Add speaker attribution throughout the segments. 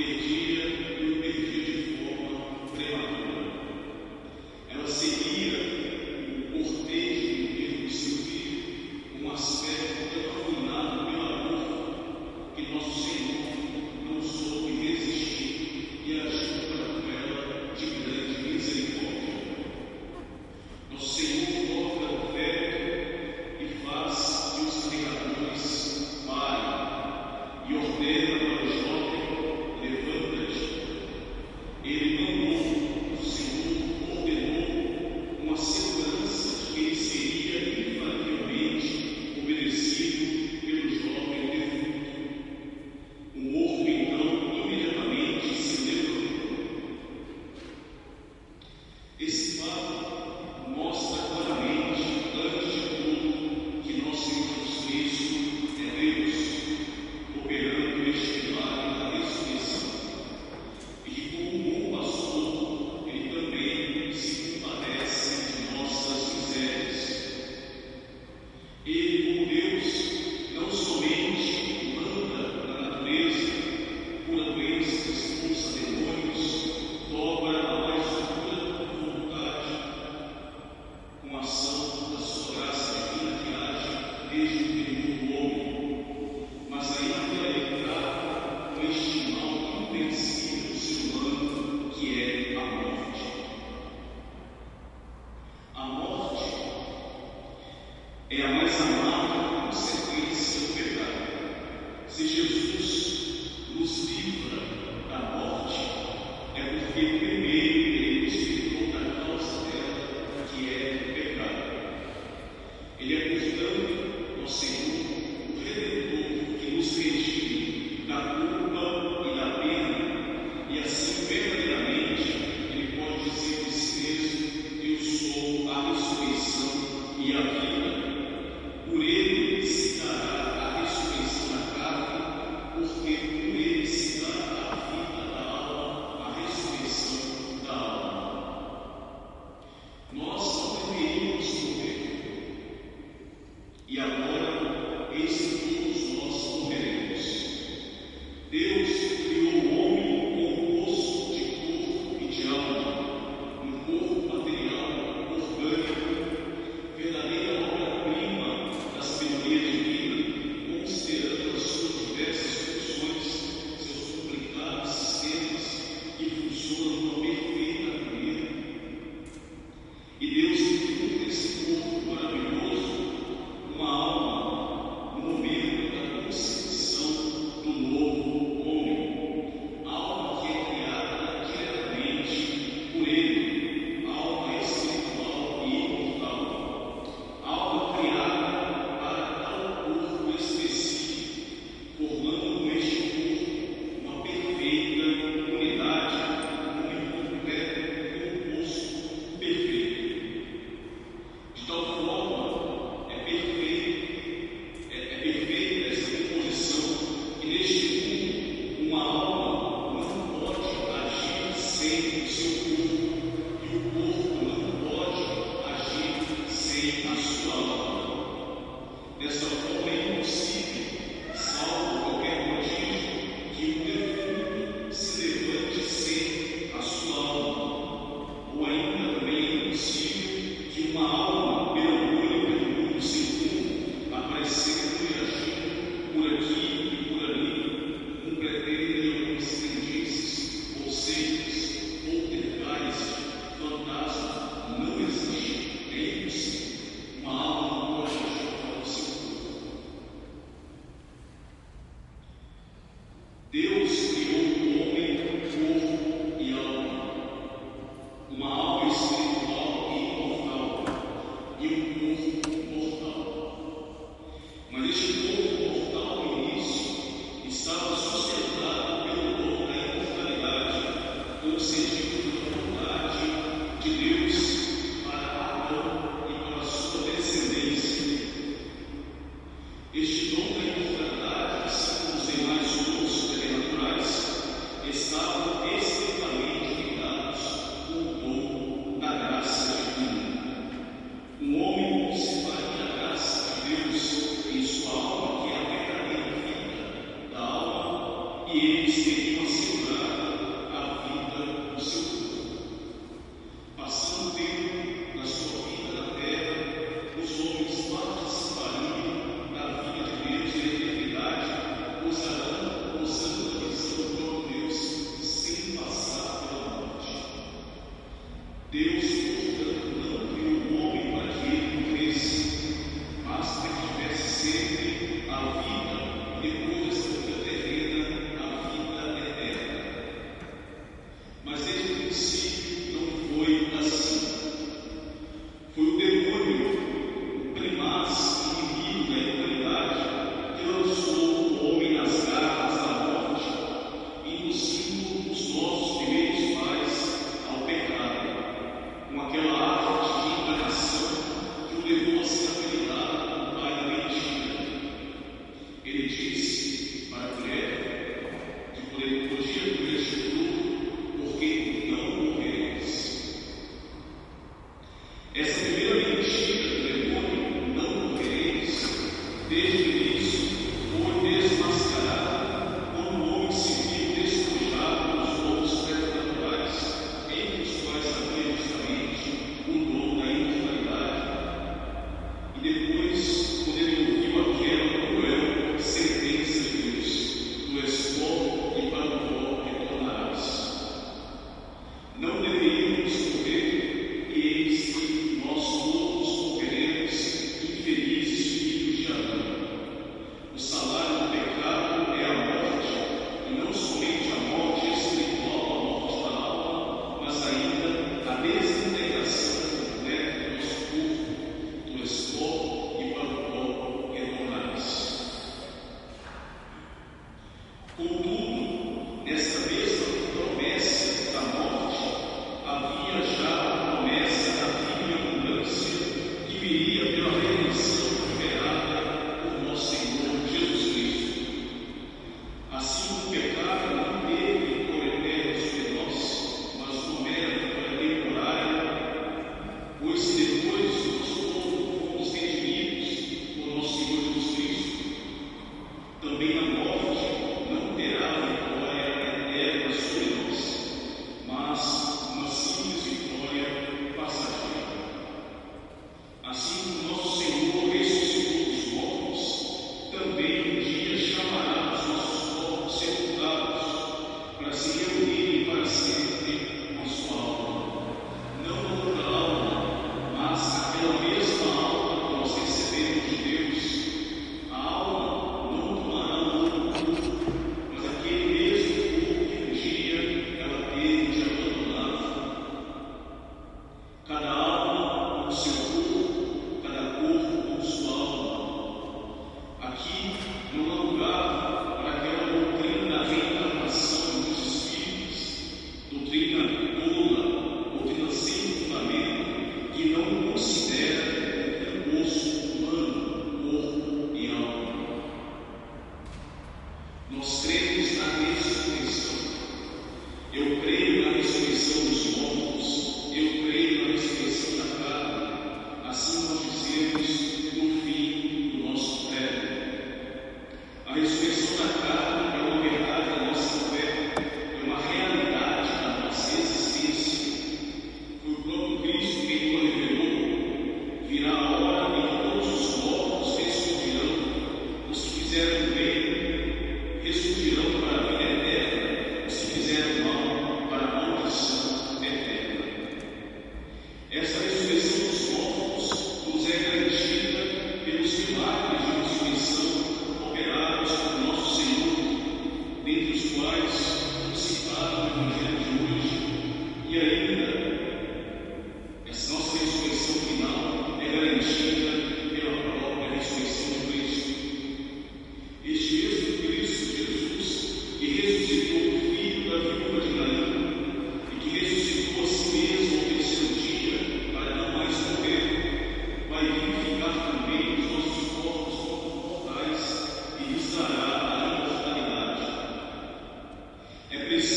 Speaker 1: PhD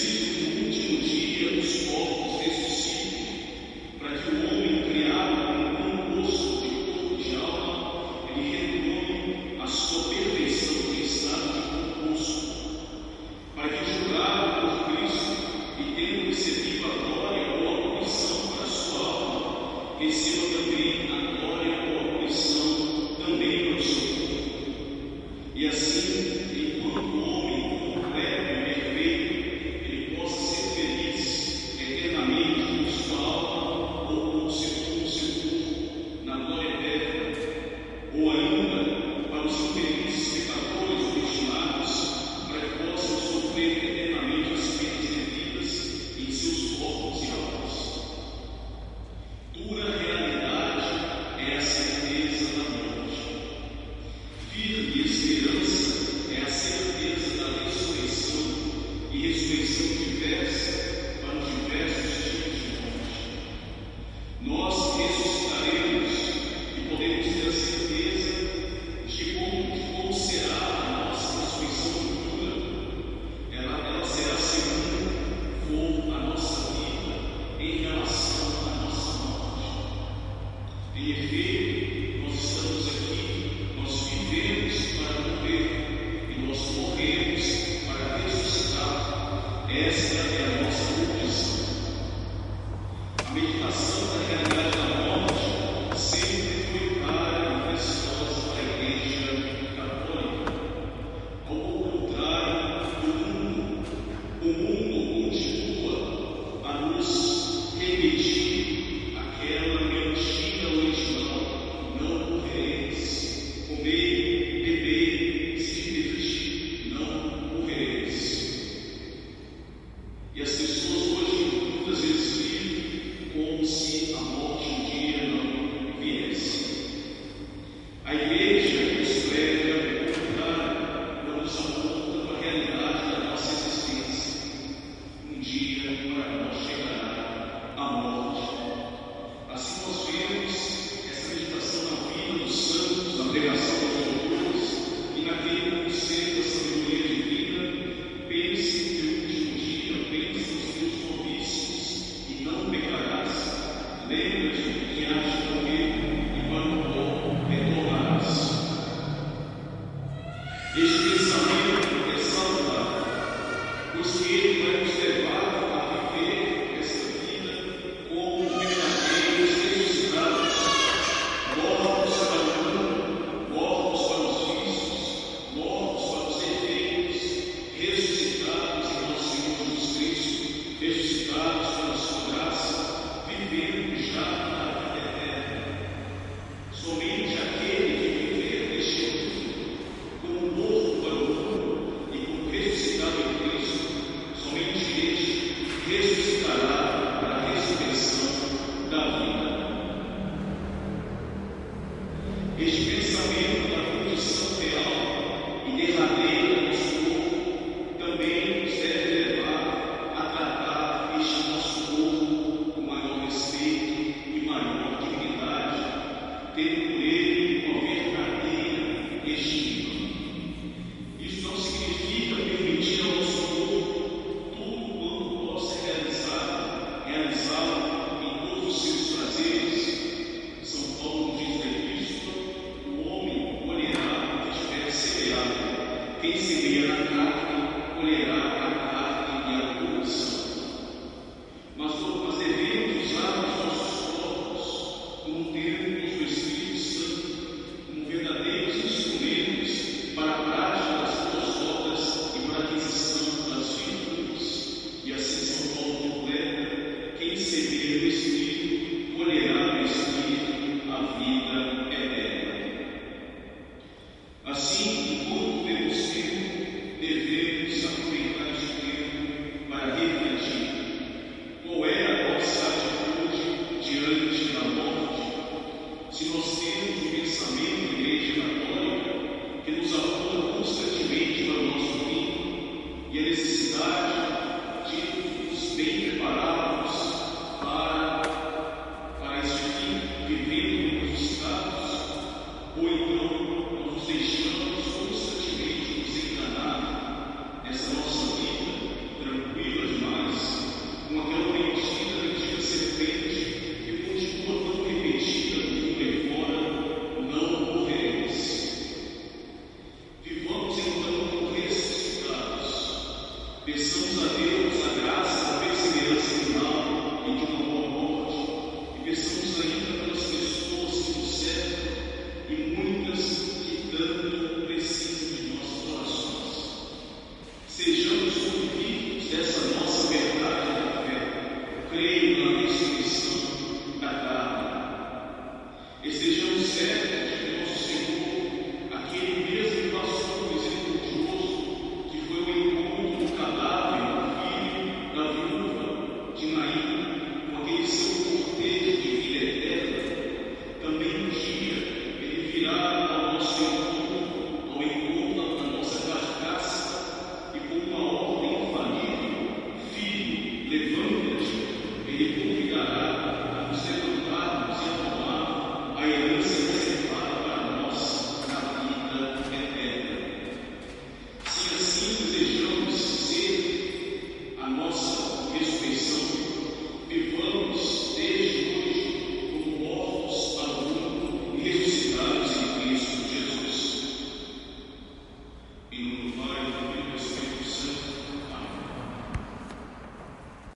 Speaker 1: Desde tipo último dia,